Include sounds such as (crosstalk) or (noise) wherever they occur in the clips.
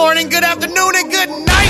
morning, good afternoon, and good night.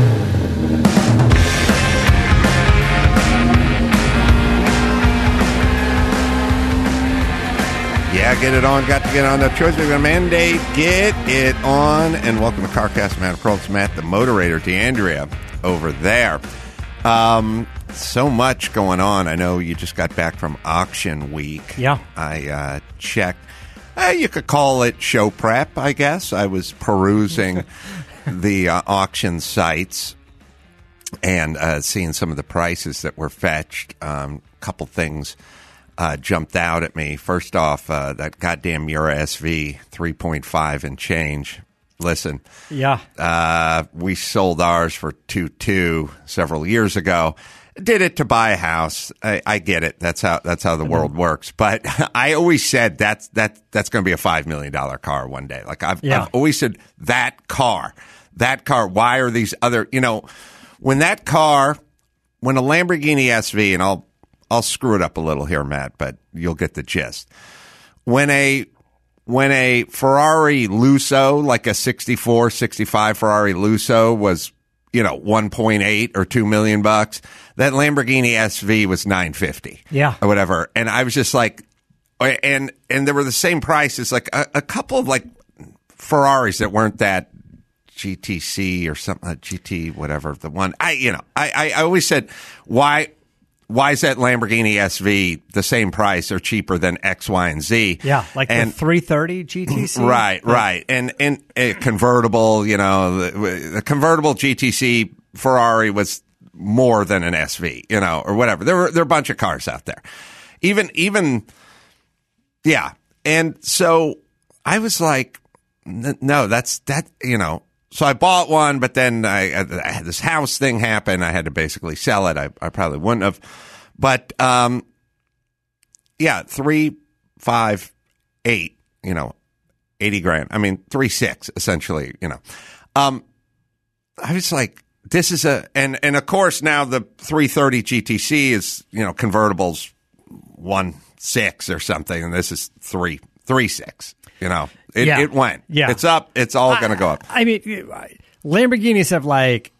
Yeah, get it on. Got to get on the choice. We're going to mandate get it on. And welcome to CarCast, Matt Pearl. Matt, the moderator, D'Andria, over there. Um, so much going on. I know you just got back from auction week. Yeah. I uh, checked. Uh, you could call it show prep, I guess. I was perusing (laughs) the uh, auction sites and uh, seeing some of the prices that were fetched. A um, couple things uh, jumped out at me. First off, uh, that goddamn Miura SV 3.5 and change. Listen, Yeah. uh, we sold ours for two two several years ago. Did it to buy a house. I, I get it. That's how that's how the world works. But (laughs) I always said that's that that's going to be a five million dollar car one day. Like I've, Yeah. I've always said that car, that car. Why are these other? You know, when that car, when a Lamborghini SV, and I'll I'll screw it up a little here, Matt, but you'll get the gist. When a when a Ferrari Lusso, like a 64, 65 Ferrari Lusso was, you know, 1.8 or 2 million bucks, that Lamborghini SV was 950. Yeah. Or whatever. And I was just like, and, and they were the same prices, like a, a couple of like Ferraris that weren't that GTC or something, uh, GT, whatever the one. I, you know, I, I, I always said, why, why is that Lamborghini SV the same price or cheaper than X, Y, and Z? Yeah. Like and the 330 GTC. (clears throat) Right, right, and and a convertible. You know, the, the convertible GTC Ferrari was more than an SV. You know, or whatever. There were there are a bunch of cars out there. Even even, yeah. And so I was like, no, that's that. You know. So I bought one, but then I, I had this house thing happen. I had to basically sell it. I, I probably wouldn't have, but um, yeah, three, five, eight, you know, 80 grand. I mean, three, six, essentially, you know. Um, I was like, this is a, and, and of course now the 330 GTC is, you know, convertibles one six or something. And this is three, three, six, you know, it, Yeah. it went. Yeah. It's up. It's all going to go up. I mean, Lamborghinis have like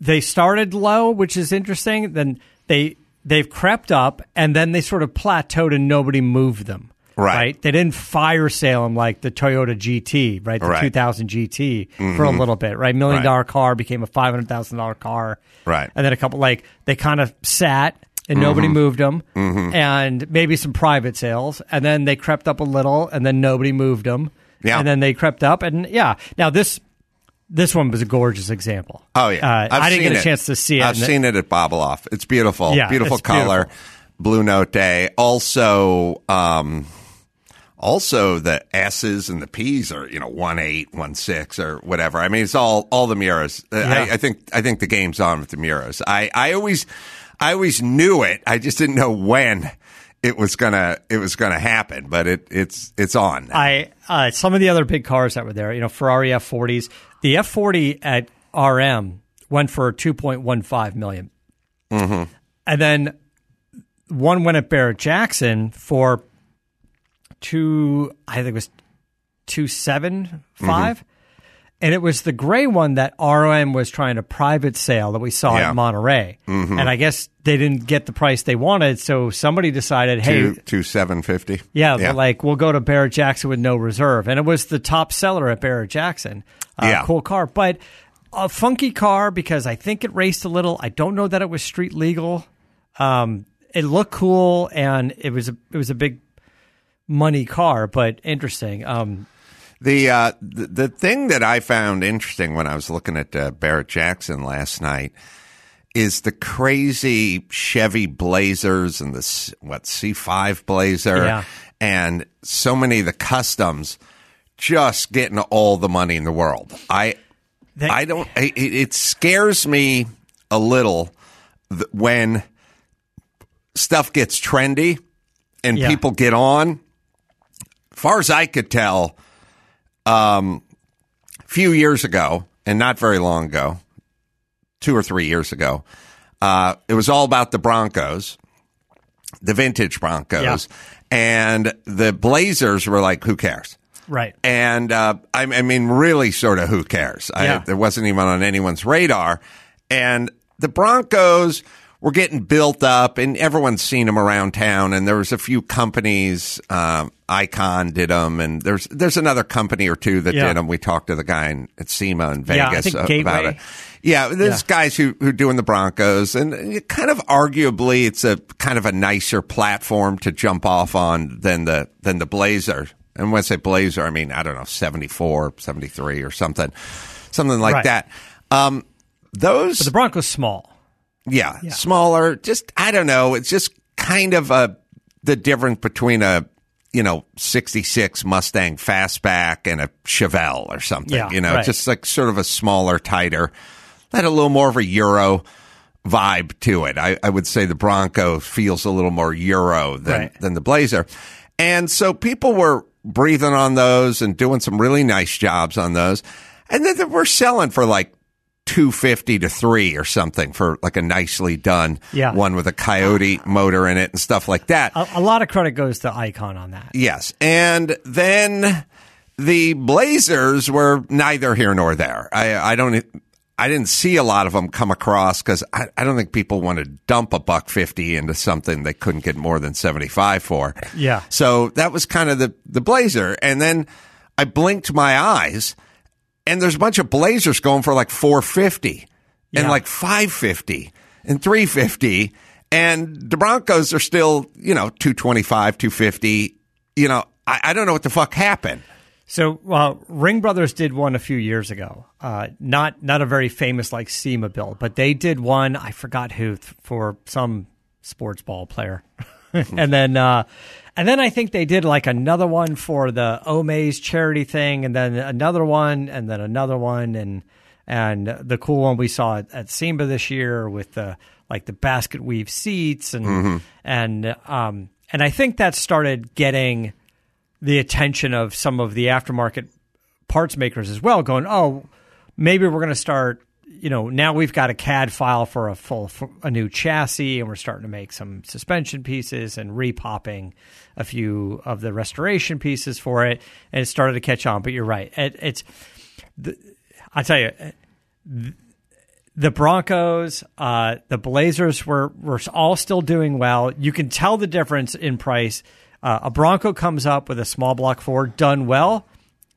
they started low, which is interesting. Then they they've crept up, and then they sort of plateaued, and nobody moved them. Right. They didn't fire sale them like the Toyota GT, right? The Right. 2000 GT for a mm-hmm. little bit, right? Million Right. dollar car became a five hundred thousand dollar car, Right. And then a couple like they kind of sat. And nobody moved them, and maybe some private sales, and then they crept up a little, and then nobody moved them, Yeah. and then they crept up, and yeah. Now this this one was a gorgeous example. Oh yeah, uh, I've I didn't seen get a it. chance to see it. I've seen it at Bobbleoff. It's beautiful. Yeah, beautiful it's color. beautiful. Blue Note Day. Also, um, also the S's and the P's are you know one eight, one six, or whatever. I mean, it's all all the Miuras. Uh, Yeah. I, I think I think the game's on with the Miuras. I I always I always knew it. I just didn't know when it was gonna it was gonna happen. But it it's it's on. now. I uh, some of the other big cars that were there, you know, Ferrari F40s. The F40 at RM went for 2.15 million. Mm-hmm. and then one went at Barrett Jackson for two. I think it was two seven five. And it was the gray one that RM was trying to private sale that we saw Yeah. at Monterey. Mm-hmm. And I guess they didn't get the price they wanted, so somebody decided, hey, Two two seven fifty. yeah, but like we'll go to Barrett Jackson with no reserve, and it was the top seller at Barrett Jackson. Uh, Yeah. cool car, but a funky car because I think it raced a little. I don't know that it was street legal. Um, it looked cool, and it was a, it was a big money car, but interesting. Um, The, uh, the the thing that I found interesting when I was looking at uh, Barrett Jackson last night is the crazy Chevy Blazers and the what C5 Blazer Yeah. and so many of the customs just getting all the money in the world. I They- I don't it, it scares me a little th- when stuff gets trendy and Yeah. people get on. Far as I could tell, um, a few years ago, and not very long ago, two or three years ago, uh, it was all about the Broncos, the vintage Broncos, and the Blazers were like, "Who cares?" right. And uh, I, I mean, really, sort of, who cares? Yeah. I, there wasn't even on anyone's radar. And the Broncos were getting built up, and everyone's seen them around town. And there was a few companies, um, Icon did them, and there's there's another company or two that Yeah. did them. We talked to the guy in, at SEMA in Vegas uh, about it. Yeah, there's Yeah. guys who who are doing the Broncos, and kind of arguably, it's a kind of a nicer platform to jump off on than the than the Blazer. And when I say Blazer, I mean I don't know 74, 73 or something, something like Right. that. Um, those, The Broncos small. Yeah, smaller. Just I don't know. It's just kind of a the difference between a you know sixty six Mustang fastback and a Chevelle or something. Yeah, you know, right. just like sort of a smaller, tighter, had a little more of a Euro vibe to it. I, I would say the Bronco feels a little more Euro than Right. than the Blazer, and so people were breathing on those and doing some really nice jobs on those, and then they we're selling for like. 250 to 3 or something for like a nicely done Yeah. one with a coyote motor in it and stuff like that. A, a lot of credit goes to Icon on that. Yes. And then the Blazers were neither here nor there. I, I don't, I didn't see a lot of them come across because I, I don't think people want to dump a buck 50 into something they couldn't get more than 75 for. Yeah. So that was kind of the, the Blazer. And then I blinked my eyes and there's a bunch of Blazers going for like 450 and Yeah. like 550 and 350 and the Broncos are still, you know, 225, 250. You know, I, I don't know what the fuck happened. So, uh, Ring Brothers did one a few years ago. Uh, not not a very famous like SEMA build, but they did one. I forgot who th- for some sports ball player, (laughs) and then uh, and then I think they did like another one for the Omaze charity thing, and then another one, and then another one, and and the cool one we saw at, at SEMA this year with the like the basket weave seats and and um and I think that started getting the attention of some of the aftermarket parts makers as well, going, oh, maybe we're going to start. You know, now we've got a CAD file for a full for a new chassis, and we're starting to make some suspension pieces and repopping a few of the restoration pieces for it, and it started to catch on. But you're right, it, it's. The, I tell you, the Broncos, uh, the Blazers were were all still doing well. You can tell the difference in price. Uh, a Bronco comes up with a small block Ford done well,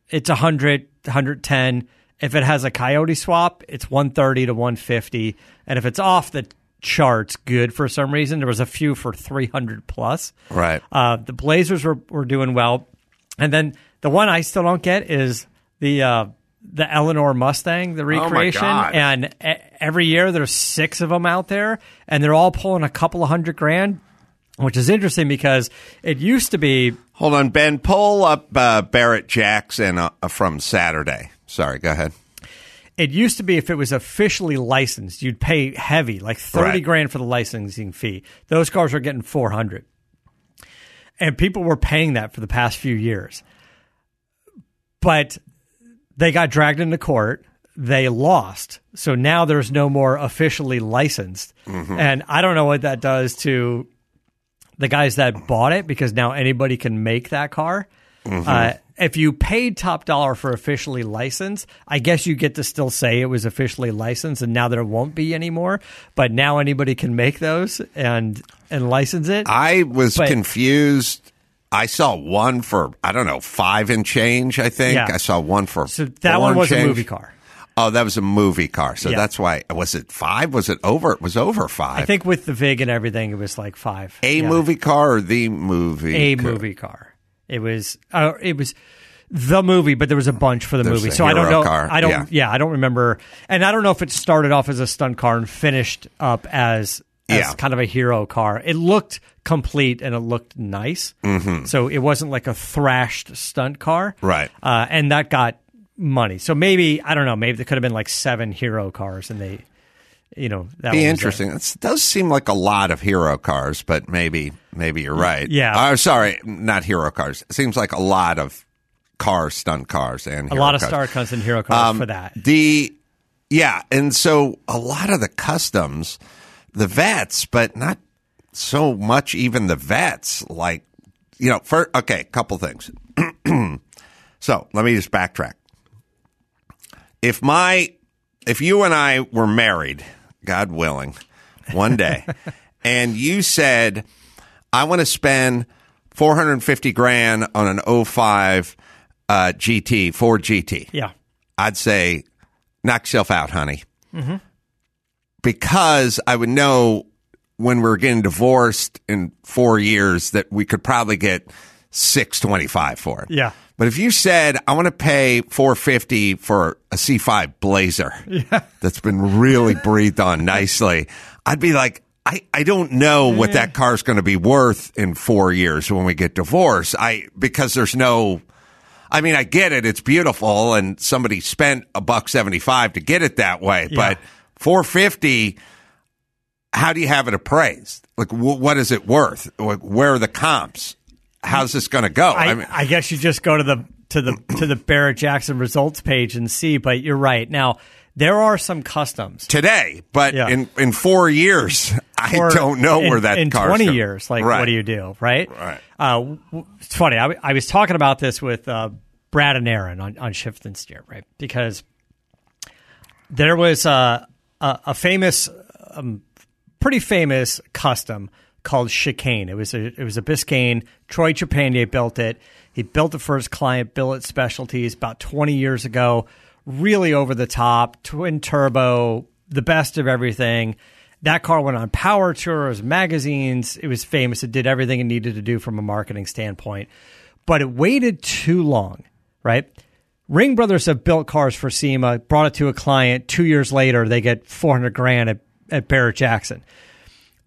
it's 100, 110. If it has a Coyote swap, it's 130 to 150. And if it's off the charts good for some reason, there was a few for 300 plus. Right. Uh, the Blazers were, were doing well. And then the one I still don't get is the uh, the Eleanor Mustang, the recreation. God. And every year there's six of them out there, and they're all pulling a couple of hundred grand, which is interesting because it used to be Hold on, Ben. Pull up uh, Barrett Jackson uh, from Saturday. Sorry, go ahead. it used to be if it was officially licensed, you'd pay heavy, like thirty Right. grand for the licensing fee. Those cars are getting four hundred, and people were paying that for the past few years. But they got dragged into court. They lost, so now there's no more officially licensed, and I don't know what that does to the guys that bought it because now anybody can make that car. Uh, if you paid top dollar for officially licensed, I guess you get to still say it was officially licensed, and now there won't be anymore. But now anybody can make those and and license it. I was But- confused. I saw one for I don't know five and change. I think Yeah. I saw one for so that one was a movie car. Oh, that was a movie car. So Yeah. that's why was it five? Was it over? It was over five. I think with the Vig and everything, it was like five. a Yeah. movie car or the movie. a car? movie car. It was uh, it was the movie, but there was a bunch for the There's movie. So I don't know. car, I don't. yeah. Yeah. I don't remember, and I don't know if it started off as a stunt car and finished up as as Yeah. kind of a hero car. It looked complete and it looked nice. Mm-hmm. So it wasn't like a thrashed stunt car, Right. Uh, and that got money. So maybe I don't know. Maybe there could have been like seven hero cars, and they, you know, that Be one was a- interesting. It does seem like a lot of hero cars, but maybe maybe you're right. Yeah. Uh, sorry, not hero cars. It seems like a lot of car stunt cars, and a lot of cars. star cars and hero cars Um, for that. The yeah, and so a lot of the customs, the vets, but not so much even the vets. Like you know, for okay, couple things. (clears throat) so let me just backtrack. If my if you and I were married, God willing, one day, (laughs) and you said, I want to spend 450 grand on an 05 uh, GT, Ford GT. Yeah. I'd say, knock yourself out, honey. Because I would know when we're getting divorced in four years that we could probably get 625 for it. Yeah. But if you said, I want to pay 450 for a C5 Blazer (laughs) that's been really breathed on nicely, I'd be like, I, I don't know what that car's going to be worth in four years when we get divorced. I, because there's no, I mean, I get it. It's beautiful and somebody spent a buck 75 to get it that way, Yeah. but 450, how do you have it appraised? Like, wh- what is it worth? Like, where are the comps? How's this going to go? I, I, guess you just go to the to the to the Barrett Jackson results page and see. But you're right. Now there are some customs. today, but Yeah. in in four years, I Or don't know in, where that in car's 20 gonna- years. Like, Right. what do you do? Right. Right. Uh, it's funny. I was talking about this with uh, Brad and Aaron on on Shift and Steer, right? Because there was uh, a a famous, um, pretty famous custom called Chicayne. It was a it was a Biscayne. Troy Trepanier built it. He built the first client Billet Specialties about 20 years ago. Really over the top, twin turbo, the best of everything. That car went on power tours, magazines. It was famous. It did everything it needed to do from a marketing standpoint. But it waited too long, right? Ring Brothers have built cars for SEMA, brought it to a client. Two years later, they get 400 grand at, at Barrett Jackson.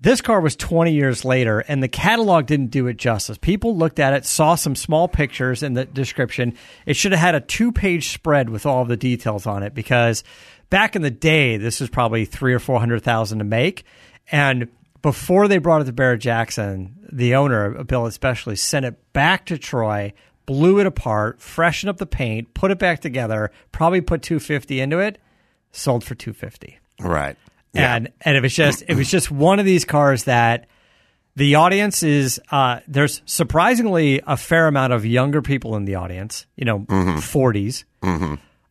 This car was 20 years later, and the catalog didn't do it justice. People looked at it, saw some small pictures in the description. It should have had a two page spread with all of the details on it because back in the day, this was probably three or 400,000 to make. And before they brought it to Barrett Jackson, the owner Billet Specialties sent it back to Troy, blew it apart, freshened up the paint, put it back together, probably put 250 into it, sold for 250 Right. Yeah. and and it was just it was just one of these cars that the audience is uh, there's surprisingly a fair amount of younger people in the audience, you know, 40s.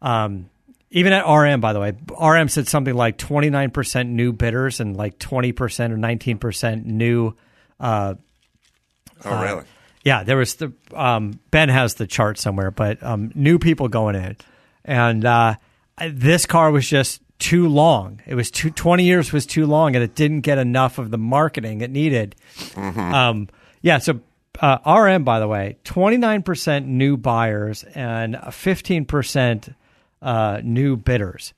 Um, even at RM, by the way, RM said something like 29% new bidders and like 20% or 19% new. oh, really? Yeah, there was the um, Ben has the chart somewhere, but um, new people going in, and uh, this car was just too long. It was too 20 years was too long, and it didn't get enough of the marketing it needed. Um, yeah, so uh, RM, by the way, 29% new buyers and 15% uh, new bidders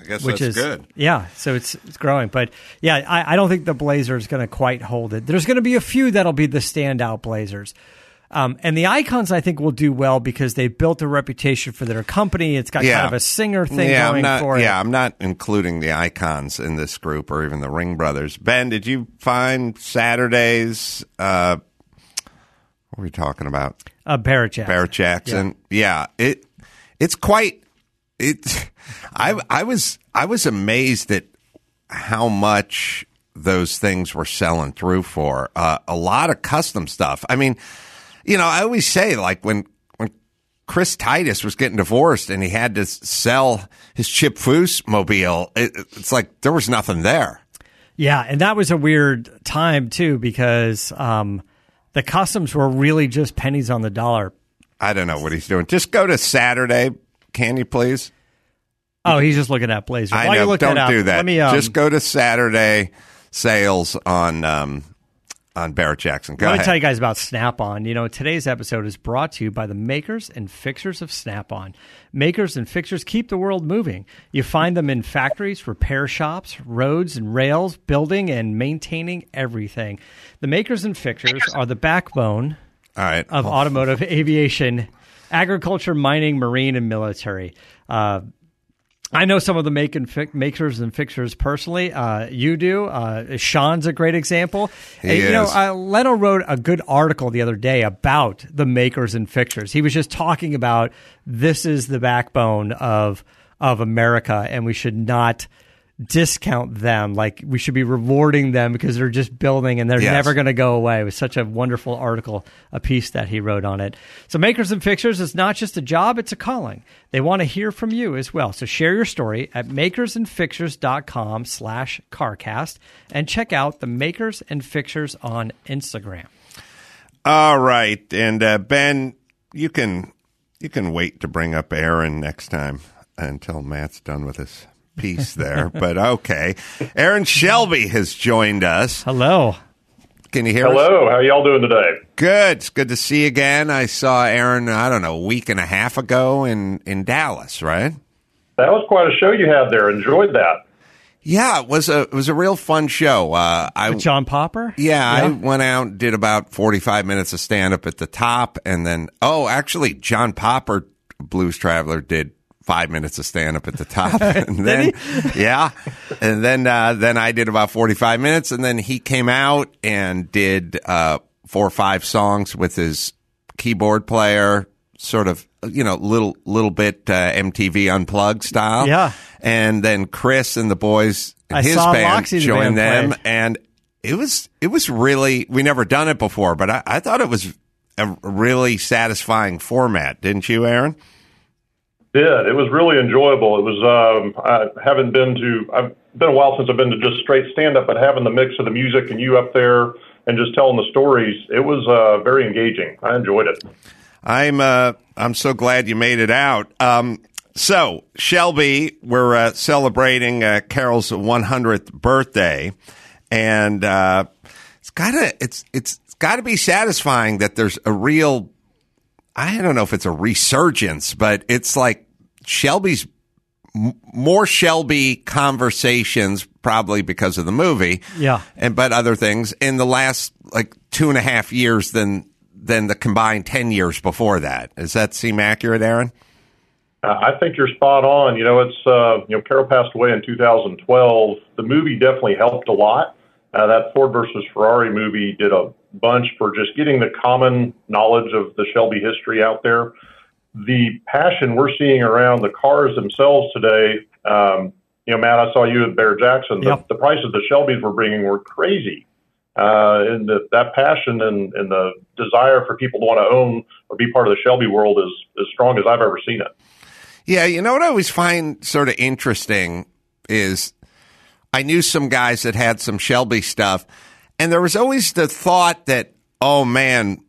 I guess which that's is good. Yeah, so it's it's growing, but yeah, I, I don't think the Blazer is going to quite hold it. There's going to be a few that'll be the standout Blazers, um, and the Icons I think will do well because they built a reputation for their company. It's got Yeah. kind of a singer thing yeah, going not, for it. yeah, I'm not including the icons in this group or even the Ring Brothers. Ben, did you find Saturdays? Uh, what were we talking about? Uh, Barrett Jackson. Barrett Jackson. Yeah. it it's quite it. (laughs) I I was I was amazed at how much those things were selling through for uh, a lot of custom stuff. I mean, you know, I always say like when when Chris Titus was getting divorced and he had to sell his Chip Foose mobile. It, it's like there was nothing there. Yeah, and that was a weird time too because um, the customs were really just pennies on the dollar. I don't know what he's doing. Just go to Saturday, can you please? Oh, he's just looking at Blazer. I While you know. look Don't that up, do that. Let me um, Just go to Saturday sales on um, on Barrett Jackson. Go Let me ahead. tell you guys about Snap On. You know, today's episode is brought to you by the makers and fixers of Snap On. Makers and fixers keep the world moving. You find them in factories, repair shops, roads and rails, building and maintaining everything. The makers and fixers are the backbone All right. of automotive, aviation, agriculture, mining, marine, and military. Uh, I know some of the make and fi- makers and fixers personally. Uh, you do. Uh, Sean's a great example. He you know, uh, Leno wrote a good article the other day about the makers and fixers. He was just talking about this is the backbone of of America, and we should not discount them. Like we should be rewarding them because they're just building and they're Yes. never going to go away. It was such a wonderful article, a piece that he wrote on it. So makers and fixers is not just a job, it's a calling. They want to hear from you as well. So share your story at makersandfixers.com slash carcast and check out the makers and fixers on Instagram. All right, and uh, Ben, you can you can wait to bring up Aaron next time until Matt's done with his piece there. but okay, Aaron Shelby has joined us. Hello. Can you hear us? Hello, how y'all doing today? Good. It's good to see you again. I saw Aaron. I don't know, a week and a half ago in in Dallas, right? That was quite a show you had there. Enjoyed that. Yeah, it was a it was a real fun show. Uh, I With John Popper? Yeah, I went out did about 45 minutes of stand up at the top. And then, oh, actually, John Popper, Blues Traveler, did five minutes of stand up at the top. (laughs) and then, yeah. And then, uh, then I did about 45 minutes. And then he came out and did, uh, four or five songs with his keyboard player, sort of, you know, little, little bit, uh, MTV unplugged style. Yeah. And then Chris and the boys, I his band, the joined band, them played. and it was it was really we never done it before, but I, I thought it was a really satisfying format, didn't you, Aaron? Did it was really enjoyable. It was. Um, I haven't been to. I've been a while since I've been to just straight stand up, but having the mix of the music and you up there and just telling the stories, it was uh, very engaging. I enjoyed it. I'm uh, I'm so glad you made it out. Um, so Shelby, we're uh, celebrating uh, Carroll's 100th birthday, and uh, it's gotta it's it's got to be satisfying that there's a real I don't know if it's a resurgence, but it's like Shelby's m- more Shelby conversations, probably because of the movie, Yeah. and but other things in the last like two and a half years than than the combined ten years before that. Does that seem accurate, Aaron? Uh, I think you're spot on. You know, it's uh, you know, Carroll passed away in 2012. The movie definitely helped a lot. Uh, that Ford versus Ferrari movie did a bunch for just getting the common knowledge of the Shelby history out there. The passion we're seeing around the cars themselves today. Um, you know, Matt, I saw you at Barrett Jackson. The, Yep. the prices the Shelbys were bringing were crazy. Uh, and the, that passion and, and the desire for people to want to own or be part of the Shelby world is as strong as I've ever seen it. Yeah, you know what I always find sort of interesting is I knew some guys that had some Shelby stuff, and there was always the thought that, oh man,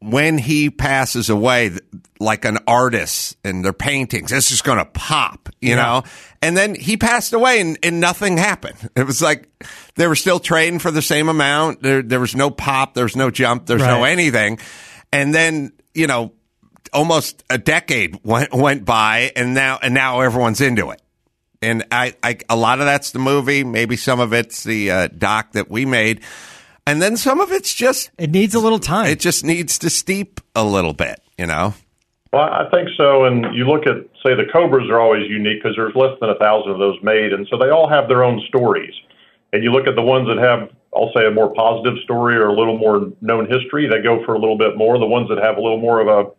when he passes away, like an artist and their paintings, this is going to pop, you know? And then he passed away and, and nothing happened. (laughs) It was like they were still trading for the same amount. There, there was no pop, there's no jump, there's no anything. And then, you know, almost a decade went, went by and now, and now everyone's into it. And I, I, a lot of that's the movie. Maybe some of it's the uh, doc that we made. And then some of it's just, It needs a little time. it just needs to steep a little bit, you know? Well, I think so. And you look at, say, the Cobras are always unique because there's less than a thousand of those made, and so they all have their own stories. And you look at the ones that have, I'll say, a more positive story or a little more known history, they go for a little bit more. The ones that have a little more of a,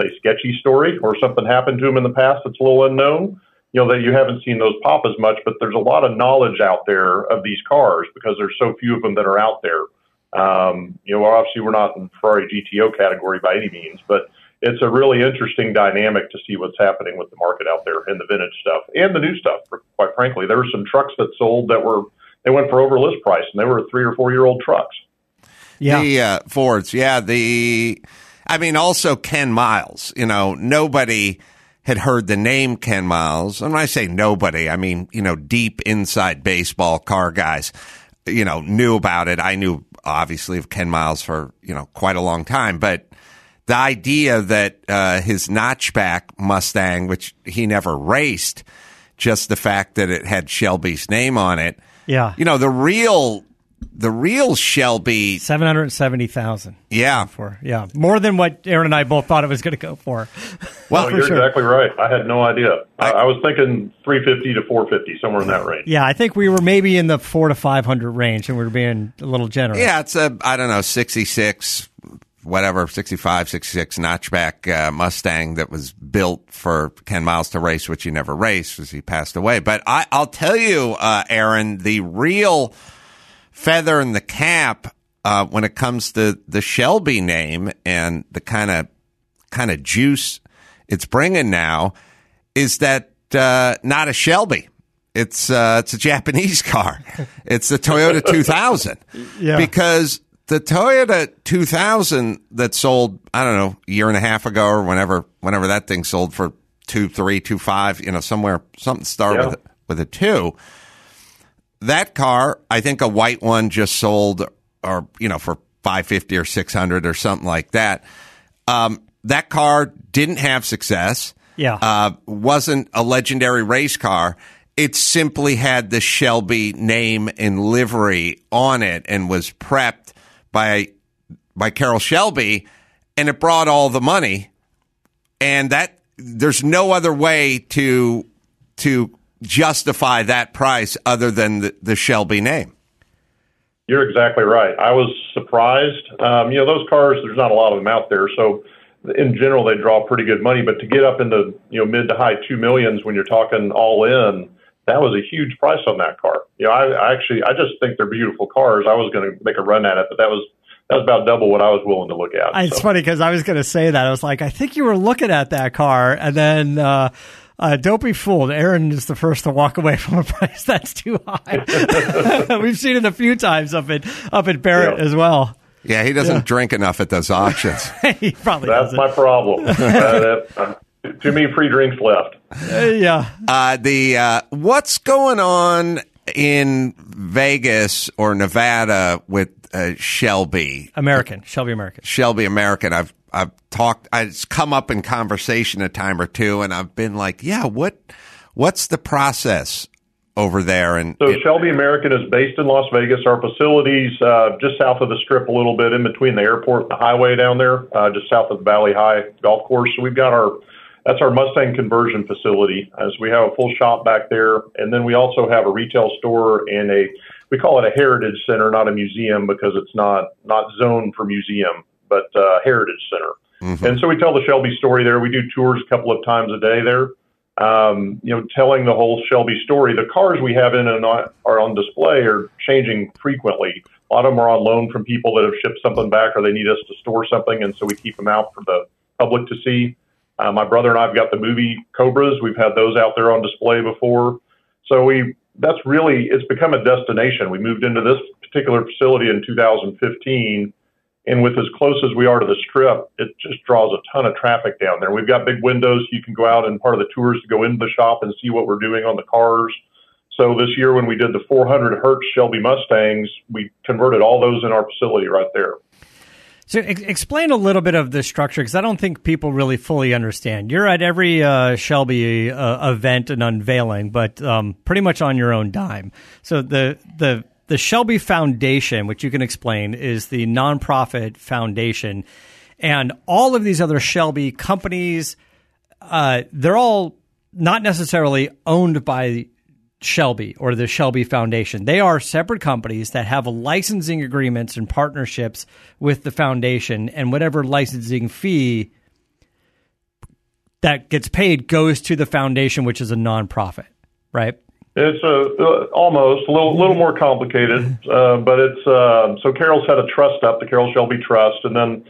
say, sketchy story or something happened to them in the past that's a little unknown, you know, that you haven't seen those pop as much. But there's a lot of knowledge out there of these cars because there's so few of them that are out there. Um, you know, obviously we're not in Ferrari GTO category by any means, but it's a really interesting dynamic to see what's happening with the market out there in the vintage stuff and the new stuff. Quite frankly, there were some trucks that sold that were they went for over list price, and they were three or four year old trucks. Yeah, the uh, Fords. Yeah, the I mean, also Ken Miles. You know, nobody had heard the name Ken Miles. And when I say nobody, I mean, you know, deep inside baseball car guys, you know, knew about it. I knew obviously of Ken Miles for, you know, quite a long time, but the idea that uh, his notchback Mustang, which he never raced, just the fact that it had Shelby's name on it. Yeah. You know, the real the real Shelby seven hundred seventy thousand. Yeah, for yeah, more than what Aaron and I both thought it was going to go for. Well, oh, you're sure. exactly right. I had no idea. I, I was thinking three fifty to four fifty, somewhere in that range. Yeah, I think we were maybe in the four to five hundred range, and we were being a little generous. Yeah, it's a I don't know sixty six. Whatever, 65, 66 notchback uh, Mustang that was built for Ken Miles to race, which he never raced as he passed away. But I, I'll tell you, uh, Aaron, the real feather in the cap uh, when it comes to the Shelby name and the kind of kind of juice it's bringing now is that uh, not a Shelby. It's uh, it's a Japanese (laughs) car. It's the Toyota 2000. (laughs) yeah. Because the Toyota 2000 that sold I don't know a year and a half ago or whenever whenever that thing sold for two three two five you know somewhere something started yeah. with with a two that car, I think a white one just sold, or you know, for five fifty or six hundred or something like that. Um, that car didn't have success. Yeah, uh, wasn't a legendary race car. It simply had the Shelby name and livery on it, and was prepped by by Carroll Shelby, and it brought all the money. And that there's no other way to to justify that price other than the, the Shelby name. You're exactly right. I was surprised. Um, you know, those cars, there's not a lot of them out there. So, in general, they draw pretty good money. But to get up into you know mid to high two millions when you're talking all in, that was a huge price on that car. You know, I, I actually I just think they're beautiful cars. I was going to make a run at it, but that was that was about double what I was willing to look at. It's so. funny because I was going to say that I was like, I think you were looking at that car, and then. Uh, uh, don't be fooled. Aaron is the first to walk away (laughs) from a price that's too high. (laughs) We've seen it a few times up at up at Barrett yeah. as well. Yeah, he doesn't yeah. drink enough at those auctions. (laughs) he probably that's doesn't. my problem. uh, uh, too many free drinks left. Uh, yeah. Uh, the uh, what's going on in Vegas or Nevada with Shelby American Shelby American Shelby American? I've I've talked, it's come up in conversation a time or two, and I've been like, yeah, what, what's the process over there? And so it, Shelby American is based in Las Vegas. Our facilities uh, just south of the Strip, a little bit in between the airport and the highway down there, uh, just south of the Valley High Golf Course. So we've got our that's our Mustang conversion facility. As we have a full shop back there, and then we also have a retail store and a we call it a heritage center, not a museum because it's not not zoned for museum but uh, Heritage Center. Mm-hmm. And so we tell the Shelby story there. We do tours a couple of times a day there. Um, you know, telling the whole Shelby story. The cars we have in and are on display are changing frequently. A lot of them are on loan from people that have shipped something back or they need us to store something, and so we keep them out for the public to see. Uh, my brother and I've got the movie Cobras. We've had those out there on display before. So we that's really it's become a destination. We moved into this particular facility in 2015 and with as close as we are to the strip, it just draws a ton of traffic down there. We've got big windows. You can go out and part of the tours to go into the shop and see what we're doing on the cars. So this year, when we did the 400 Hertz Shelby Mustangs, we converted all those in our facility right there. So, ex- explain a little bit of the structure because I don't think people really fully understand. You're at every uh, Shelby uh, event and unveiling, but um, pretty much on your own dime. So the the the Shelby Foundation, which you can explain, is the nonprofit foundation, and all of these other Shelby companies, uh, they're all not necessarily owned by Shelby or the Shelby Foundation. They are separate companies that have licensing agreements and partnerships with the foundation, and whatever licensing fee that gets paid goes to the foundation, which is a nonprofit, right? It's a, uh, almost a little little more complicated, uh, but it's uh, so Carroll's had a trust up, the Carroll Shelby Trust, and then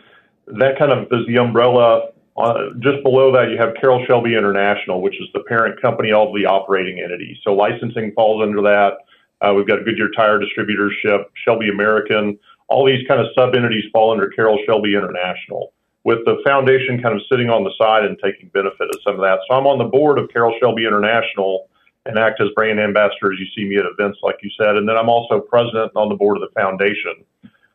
that kind of is the umbrella uh, just below that, you have Carroll Shelby International, which is the parent company of the operating entity. So licensing falls under that. Uh, we've got a Goodyear Tire Distributorship, Shelby American. All these kind of sub entities fall under Carroll Shelby International, with the foundation kind of sitting on the side and taking benefit of some of that. So I'm on the board of Carol Shelby International and act as brand ambassador as you see me at events, like you said. And then I'm also president on the board of the foundation.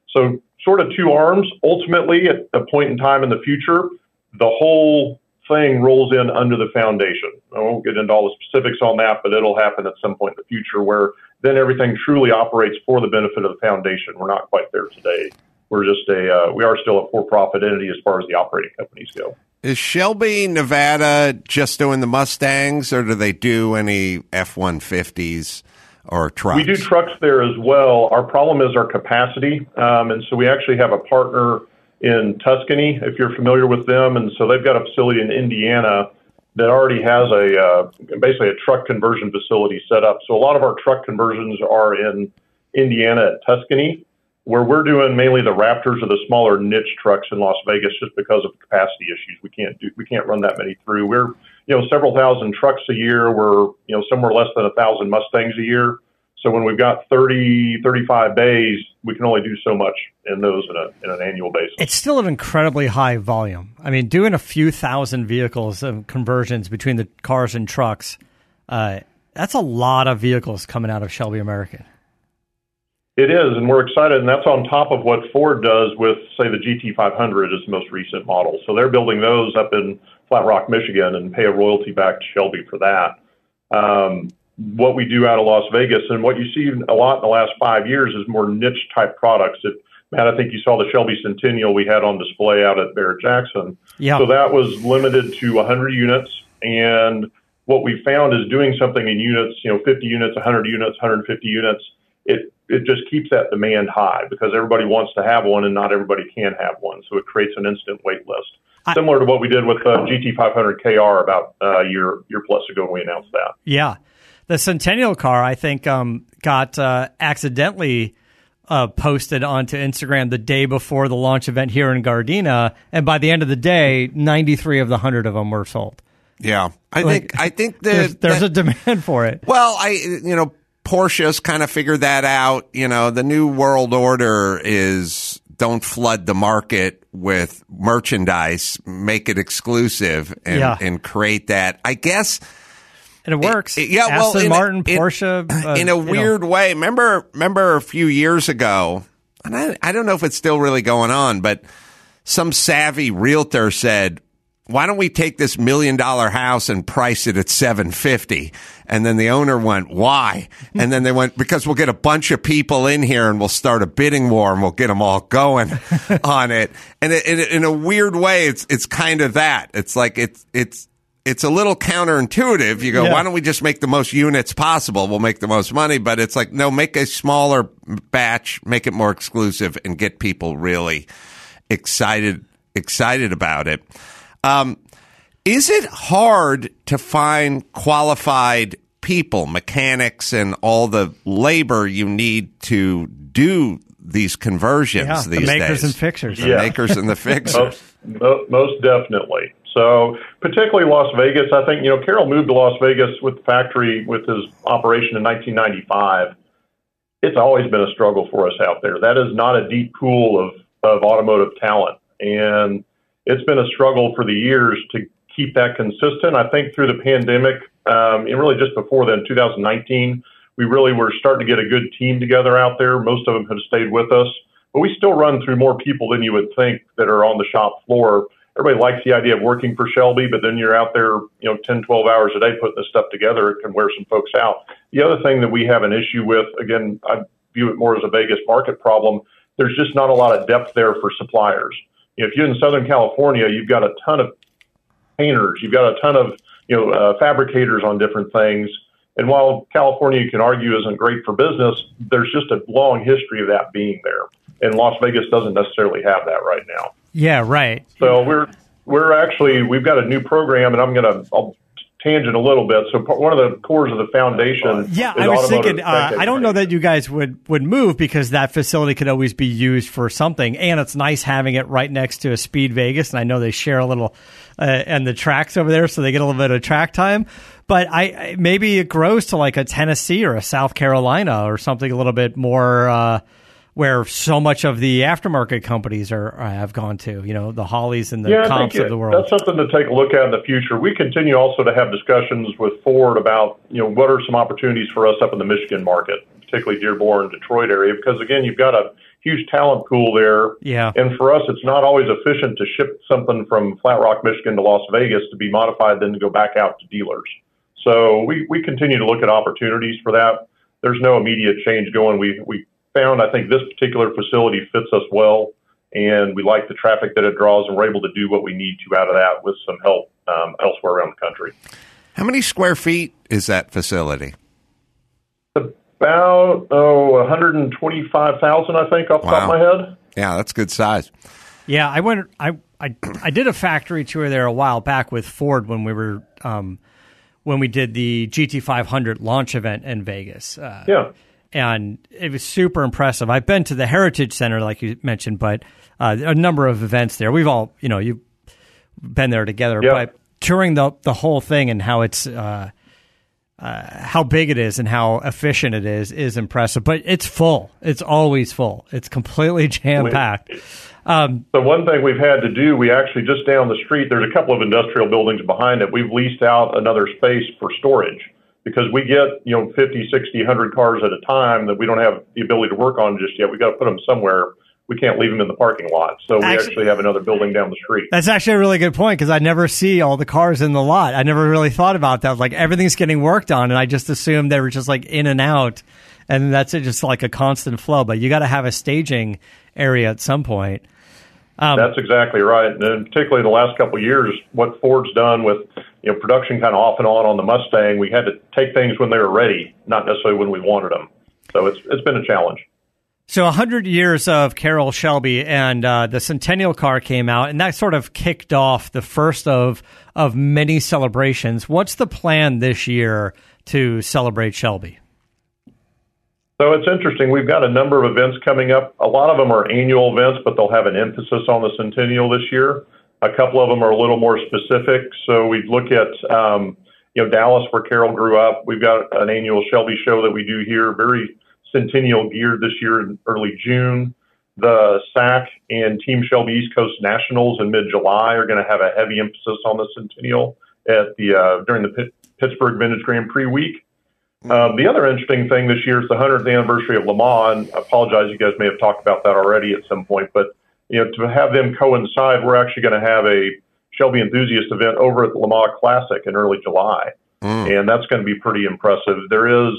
So, sort of two arms. Ultimately, at a point in time in the future, the whole thing rolls in under the foundation. I won't get into all the specifics on that, but it'll happen at some point in the future where then everything truly operates for the benefit of the foundation. We're not quite there today. We're just a uh, we are still a for-profit entity as far as the operating companies go. Is Shelby Nevada just doing the Mustangs, or do they do any F one fifties or trucks? We do trucks there as well. Our problem is our capacity, um, and so we actually have a partner in Tuscany, if you're familiar with them, and so they've got a facility in Indiana that already has a uh, basically a truck conversion facility set up. So a lot of our truck conversions are in Indiana at Tuscany, where we're doing mainly the Raptors or the smaller niche trucks in Las Vegas, just because of capacity issues. We can't do we can't run that many through. We're you know several thousand trucks a year. We're you know somewhere less than a thousand Mustangs a year. So when we've got 30, 35 bays, we can only do so much in those in, a, in an annual basis. It's still an incredibly high volume. I mean, doing a few thousand vehicles of conversions between the cars and trucks, uh, that's a lot of vehicles coming out of Shelby American. It is, and we're excited, and that's on top of what Ford does with, say, the GT500 is the most recent model. So they're building those up in Flat Rock, Michigan, and pay a royalty back to Shelby for that. Um, what we do out of Las Vegas. And what you see a lot in the last five years is more niche type products. That Matt, I think you saw the Shelby Centennial we had on display out at Barrett Jackson. Yeah. So that was limited to 100 units. And what we found is doing something in units, you know, 50 units, 100 units, 150 units. It it just keeps that demand high because everybody wants to have one and not everybody can have one. So it creates an instant wait list. I, Similar to what we did with the uh, GT500 KR about uh, a year year plus ago when we announced that. Yeah the Centennial car, I think, um, got uh, accidentally uh, posted onto Instagram the day before the launch event here in Gardena, and by the end of the day, ninety three of the hundred of them were sold. Yeah, I like, think I think the, there's, there's that, a demand for it. Well, I you know Porsche's kind of figured that out. You know, the new world order is don't flood the market with merchandise, make it exclusive, and, yeah. and create that. I guess and it works. It, yeah, Aston well, Martin, in, Porsche. (clears throat) Uh, in a weird know. way. Remember, remember a few years ago, and I, I don't know if it's still really going on, but some savvy realtor said, "Why don't we take this million dollar house and price it at seven fifty? And then the owner went, "Why?" And then they went, "Because we'll get a bunch of people in here and we'll start a bidding war and we'll get them all going (laughs) on it." And it, it, in a weird way, it's it's kind of that. It's like it's it's it's a little counterintuitive. You go, yeah. why don't we just make the most units possible? We'll make the most money. But it's like, no, make a smaller batch, make it more exclusive, and get people really excited excited about it. Um, is it hard to find qualified people, mechanics, and all the labor you need to do these conversions yeah, these the makers days? and fixers, the yeah. makers and the (laughs) fixers. most, most definitely. So, particularly Las Vegas, I think, you know, Carroll moved to Las Vegas with the factory with his operation in 1995. It's always been a struggle for us out there. That is not a deep pool of, of automotive talent. And it's been a struggle for the years to keep that consistent. I think through the pandemic, um, and really just before then, 2019, we really were starting to get a good team together out there. Most of them have stayed with us, but we still run through more people than you would think that are on the shop floor everybody likes the idea of working for Shelby, but then you're out there, you know, 10, 12 hours a day putting this stuff together. It can wear some folks out. The other thing that we have an issue with, again, I view it more as a Vegas market problem. There's just not a lot of depth there for suppliers. You know, if you're in Southern California, you've got a ton of painters, you've got a ton of, you know, uh, fabricators on different things. And while California, you can argue, isn't great for business, there's just a long history of that being there. And Las Vegas doesn't necessarily have that right now. Yeah, right. So we're we're actually we've got a new program, and I'm going to I'll tangent a little bit. So one of the cores of the foundation. Yeah, I was thinking. Uh, I don't know that you guys would would move because that facility could always be used for something, and it's nice having it right next to a Speed Vegas, and I know they share a little uh, and the tracks over there, so they get a little bit of track time. But I maybe it grows to like a Tennessee or a South Carolina or something a little bit more. Uh, where so much of the aftermarket companies are uh, have gone to, you know, the Holleys and the yeah, comps of the world. That's something to take a look at in the future. We continue also to have discussions with Ford about, you know, what are some opportunities for us up in the Michigan market, particularly Dearborn, Detroit area, because again, you've got a huge talent pool there. Yeah. And for us, it's not always efficient to ship something from Flat Rock, Michigan to Las Vegas to be modified, then to go back out to dealers. So we, we continue to look at opportunities for that. There's no immediate change going. We, we found I think this particular facility fits us well, and we like the traffic that it draws, and we're able to do what we need to out of that with some help um, elsewhere around the country. How many square feet is that facility? About oh, 125,000, I think, off the top of my head. Yeah, that's good size. Yeah, I went. I, I I did a factory tour there a while back with Ford when we were um, when we did the GT500 launch event in Vegas. Uh, yeah and it was super impressive. I've been to the Heritage Center, like you mentioned, but uh, a number of events there. We've all, you know, you've been there together, yep. but touring the the whole thing and how it's uh, uh, how big it is and how efficient it is is impressive. But it's full. It's always full. It's completely (laughs) jam packed. Um, the one thing we've had to do, we actually just down the street, there's a couple of industrial buildings behind it. We've leased out another space for storage because we get, you know, 50, 60, 100 cars at a time that we don't have the ability to work on just yet. We've got to put them somewhere. We can't leave them in the parking lot. So we actually, actually have another building down the street. That's actually a really good point because I never see all the cars in the lot. I never really thought about that. Like everything's getting worked on, and I just assumed they were just like in and out, and that's it, just like a constant flow. But you got to have a staging area at some point. Um, That's exactly right, and particularly the last couple of years, what Ford's done with you know production kind of off and on on the Mustang, we had to take things when they were ready, not necessarily when we wanted them. So it's it's been a challenge. So, 100 years of Carroll Shelby and uh, the Centennial car came out, and that sort of kicked off the first of, of many celebrations. What's the plan this year to celebrate Shelby? So it's interesting. We've got a number of events coming up. A lot of them are annual events, but they'll have an emphasis on the centennial this year. A couple of them are a little more specific. So we look at, um, you know, Dallas, where Carroll grew up. We've got an annual Shelby show that we do here, very centennial geared this year in early June. The SAC and Team Shelby East Coast Nationals in mid-July are going to have a heavy emphasis on the centennial at the uh, during the Pitt- Pittsburgh Vintage Grand Prix week. Um, the other interesting thing this year is the 100th anniversary of Le Mans. And I apologize, you guys may have talked about that already at some point, but you know, to have them coincide, we're actually going to have a Shelby enthusiast event over at the Le Mans Classic in early July, mm. and that's going to be pretty impressive. There is,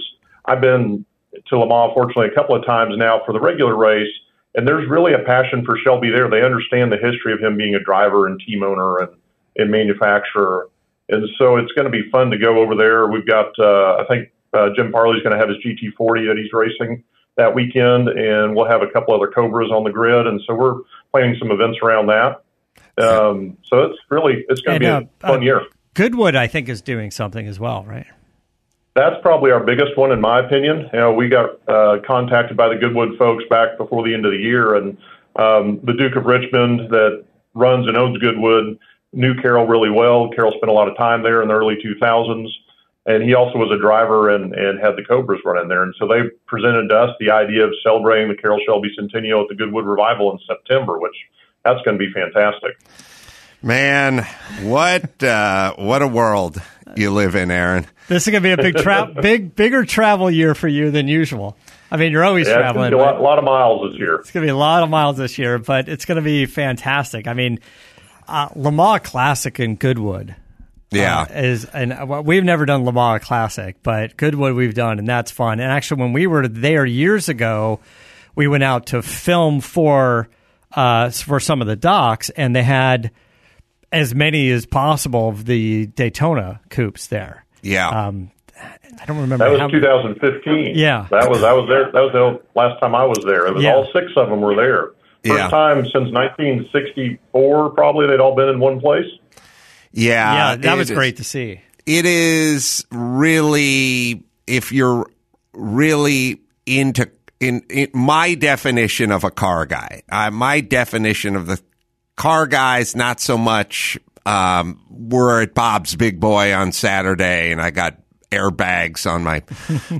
I've been to Le Mans fortunately a couple of times now for the regular race, and there's really a passion for Shelby there. They understand the history of him being a driver and team owner and, and manufacturer. And so it's going to be fun to go over there. We've got, uh, I think, uh, Jim Farley's going to have his GT40 that he's racing that weekend, and we'll have a couple other Cobras on the grid, and so we're planning some events around that. Um, so it's really it's going to be a uh, fun uh, year. Goodwood, I think, is doing something as well, right? That's probably our biggest one, in my opinion. You know, we got uh, contacted by the Goodwood folks back before the end of the year, and um, the Duke of Richmond that runs and owns Goodwood knew Carroll really well. Carroll spent a lot of time there in the early 2000s and he also was a driver and, and had the Cobras running there. And so they presented to us the idea of celebrating the Carroll Shelby Centennial at the Goodwood Revival in September, which that's going to be fantastic. Man, what uh, what a world you live in, Aaron. This is going to be a big tra- (laughs) big bigger travel year for you than usual. I mean, you're always yeah, traveling. a lot, lot, of miles this year. It's going to be a lot of miles this year, but it's going to be fantastic. I mean, uh, Le Mans Classic in Goodwood yeah, uh, is and uh, we've never done Le Mans Classic, but Goodwood we've done, and that's fun. And actually, when we were there years ago, we went out to film for uh, for some of the docs, and they had as many as possible of the Daytona coupes there. Yeah. Um, I don't remember. That was how, 2015. Yeah, that was I was there. That was the last time I was there. It was yeah. all six of them were there. First yeah. time since 1964, probably they'd all been in one place. Yeah, yeah, that was great to see. it is really if you're really into in, in my definition of a car guy. Uh, my definition of the car guys, not so much. Um, we're at Bob's Big Boy on Saturday, and I got airbags on my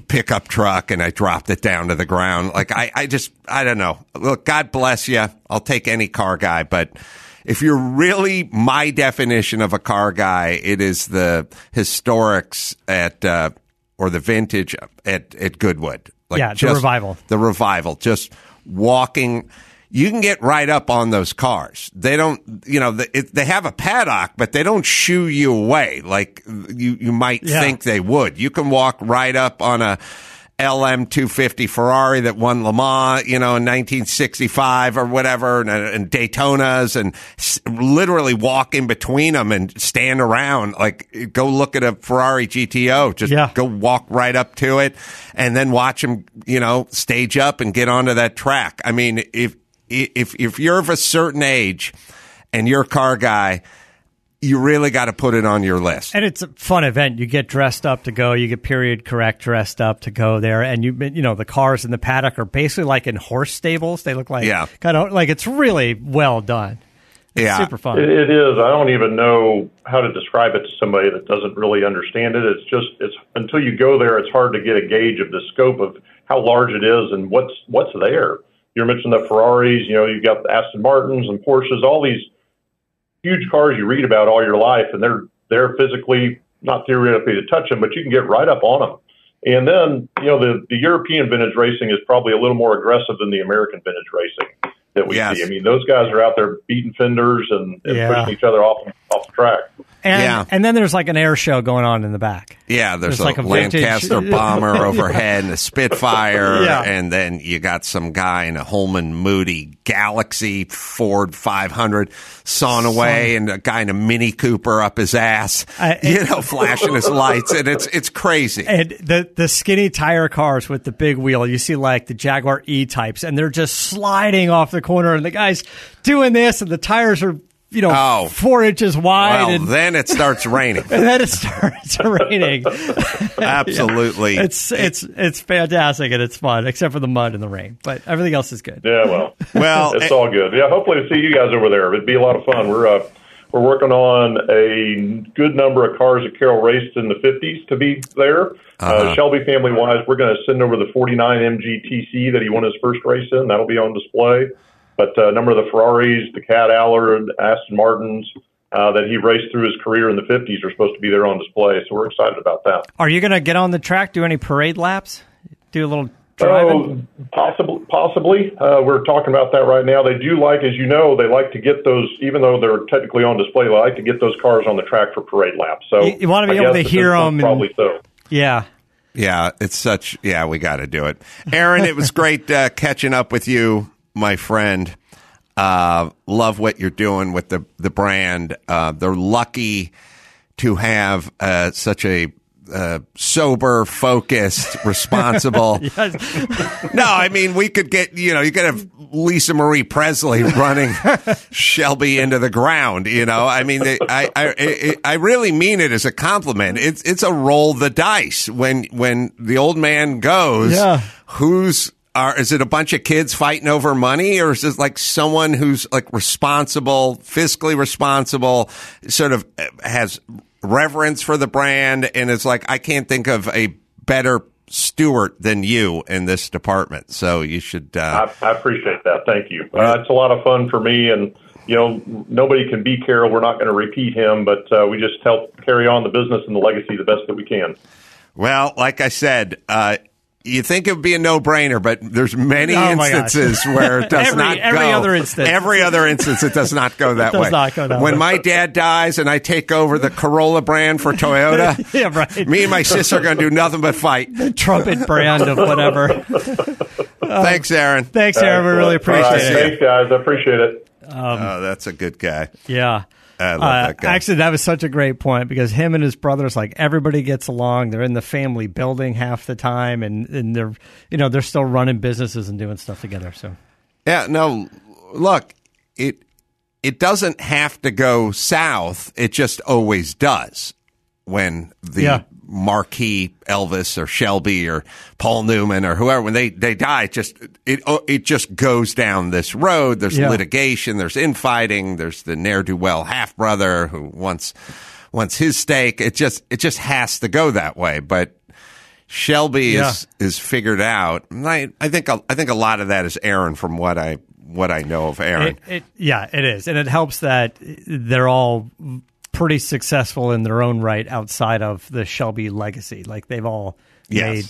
(laughs) pickup truck, and I dropped it down to the ground. Like I, I just, I don't know. Look, God bless you. I'll take any car guy, but if you're really my definition of a car guy, it is the historics at uh, or the vintage at at Goodwood. Like yeah, the revival. The revival. Just walking. You can get right up on those cars. They don't, you know, it, they have a paddock, but they don't shoo you away like you you might yeah. think they would. You can walk right up on a LM 250 Ferrari that won Le Mans, you know, in 1965 or whatever, and, and Daytonas, and s- literally walk in between them and stand around. Like, go look at a Ferrari GTO, just yeah. go walk right up to it, and then watch them, you know, stage up and get onto that track. I mean, if if if you're of a certain age and you're a car guy you really got to put it on your list. And it's a fun event. You get dressed up to go. You get period correct dressed up to go there. And you you know the cars in the paddock are basically like in horse stables. They look like yeah. kind of like it's really well done. It's yeah, super fun. It, it is. I don't even know how to describe it to somebody that doesn't really understand it. It's just it's until you go there, it's hard to get a gauge of the scope of how large it is and what's what's there. You mentioned the Ferraris. You know, you've got the Aston Martins and Porsches. All these huge cars you read about all your life, and they're they're physically not theoretically to touch them, but you can get right up on them. And then you know the the European vintage racing is probably a little more aggressive than the American vintage racing that we yes. see. I mean, those guys are out there beating fenders and, and yeah. pushing each other off off track. And, yeah. and then there's like an air show going on in the back. Yeah, there's, there's a, like a Lancaster (laughs) bomber overhead and a Spitfire, (laughs) yeah. and then you got some guy in a Holman Moody Galaxie Ford 500 sawing away, and a guy in a Mini Cooper up his ass, uh, (laughs) you know, flashing his lights, and it's it's crazy. And the the skinny tire cars with the big wheel, you see like the Jaguar E types, and they're just sliding off the corner, and the guy's doing this, and the tires are you know, oh. four inches wide. Well, and then it starts (laughs) raining. and then it starts raining. (laughs) (laughs) Absolutely. yeah. It's it's it's fantastic and it's fun, except for the mud and the rain. But everything else is good. Yeah, well, well, it's all good. Yeah, hopefully to see you guys over there. It'd be a lot of fun. We're uh, we're working on a good number of cars that Carroll raced in the 50s to be there. Uh, uh-huh. Uh, Shelby family wise, we're going to send over the 49 MGTC that he won his first race in. That'll be on display. But uh, a number of the Ferraris, the Cad-Allard, Aston Martins uh, that he raced through his career in the 50s are supposed to be there on display. So we're excited about that. Are you going to get on the track, do any parade laps, do a little driving? Oh, possibly. Possibly. Uh, we're talking about that right now. They do like, as you know, they like to get those, even though they're technically on display, they like to get those cars on the track for parade laps. So you, you want to be I able to hear them. Probably and, so. Yeah. Yeah, it's such. Yeah, we got to do it. Aaron, it was great uh, catching up with you my friend. Uh, love what you're doing with the the brand. Uh, they're lucky to have uh, such a uh, sober, focused, (laughs) responsible. (laughs) no, I mean we could get you know you could have Lisa Marie Presley running (laughs) Shelby into the ground. You know, I mean I, I I I really mean it as a compliment. It's it's a roll the dice when when the old man goes. Yeah. Who's are is it a bunch of kids fighting over money or is it like someone who's like responsible fiscally responsible sort of uh, has reverence for the brand and is like i can't think of a better steward than you in this department so you should uh, I, I, appreciate that. Thank you. Uh, it's a lot of fun for me and you know nobody can be Carroll. We're not going to repeat him but uh, we just help carry on the business and the legacy the best that we can. Well like i said uh, you think it would be a no-brainer, but there's many oh instances where it (laughs) does every, not every go. Other instance. Every other instance, it does not go (laughs) that does way. Not go that when way. my dad dies and I take over the Corolla brand for Toyota, (laughs) yeah, right. me and my sister are going to do nothing but fight. The trumpet brand of whatever. Uh, thanks, Aaron. Thanks, Aaron. We really appreciate right, it. Thanks, guys. I appreciate it. Um, oh, that's a good guy. Yeah. I love uh, that guy. Actually, that was such a great point because him and his brothers, like everybody gets along. They're in the family building half the time, and, and they're you know they're still running businesses and doing stuff together. So yeah, no, look, it it doesn't have to go south. It just always does. when the Yeah. Marquee Elvis or Shelby or Paul Newman or whoever when they they die, it just it oh, it just goes down this road. There's Yeah. litigation, there's infighting, there's the ne'er do well half brother who wants wants his stake. It just it just has to go that way, but. Shelby Yeah. is is figured out. And I I think a, I think a lot of that is Aaron from what I what I know of Aaron. It, it, yeah, it is, and it helps that they're all pretty successful in their own right outside of the Shelby legacy. Like they've all Yes. made,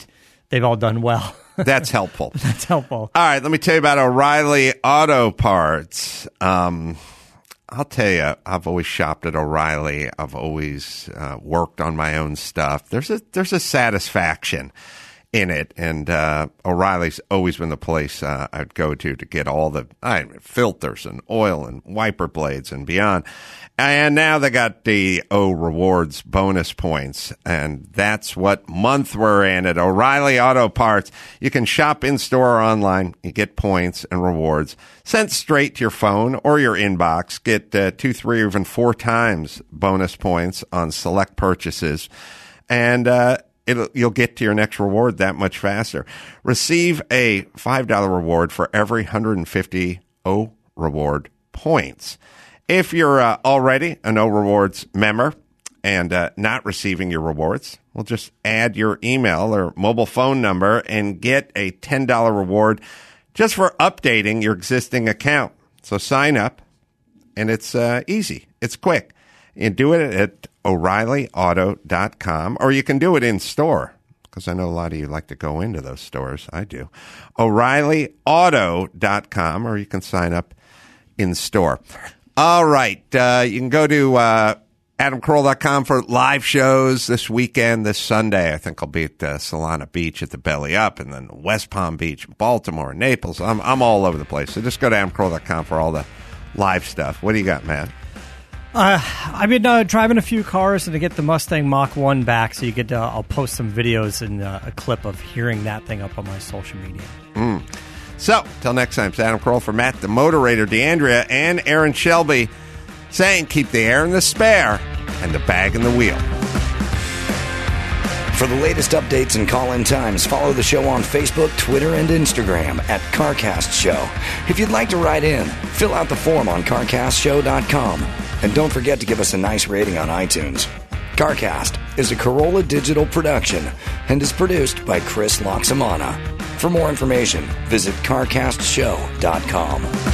they've all done well. (laughs) That's helpful. That's helpful. All right, let me tell you about O'Reilly Auto Parts. Um, I'll tell you, I've always shopped at O'Reilly. I've always uh, worked on my own stuff. There's a there's a satisfaction in it, and uh, O'Reilly's always been the place uh, I'd go to to get all the I, filters and oil and wiper blades and beyond. And now they got the O Rewards bonus points, and that's what month we're in at O'Reilly Auto Parts. You can shop in store or online. You get points and rewards sent straight to your phone or your inbox. Get uh, two, three, or even four times bonus points on select purchases, and uh, you'll get to your next reward that much faster. Receive a five dollar reward for every 150 O reward points. If you're uh, already a No Rewards member and uh, not receiving your rewards, well, just add your email or mobile phone number and get a $10 reward just for updating your existing account. So sign up, and it's uh, easy. It's quick. You do it at O'ReillyAuto.com, or you can do it in store because I know a lot of you like to go into those stores. I do. O'ReillyAuto.com, or you can sign up in store. All right. Uh, you can go to uh, adamcarolla.com for live shows this weekend, this Sunday. I think I'll be at uh, Solana Beach at the Belly Up, and then West Palm Beach, Baltimore, Naples. I'm, I'm all over the place. So just go to adamcarolla.com for all the live stuff. What do you got, man? Uh, I've been uh, driving a few cars and to get the Mustang Mach 1 back, so you get to, I'll post some videos and uh, a clip of hearing that thing up on my social media. So, till next time, it's Adam Carolla for Matt, the moderator, D'Andria, and Aaron Shelby saying keep the air in the spare and the bag in the wheel. For the latest updates and call in times, follow the show on Facebook, Twitter, and Instagram at CarCast Show. If you'd like to write in, fill out the form on CarCastShow.com. And don't forget to give us a nice rating on iTunes. CarCast is a Carolla digital production and is produced by Chris Laxamana. For more information, visit CarCastShow.com.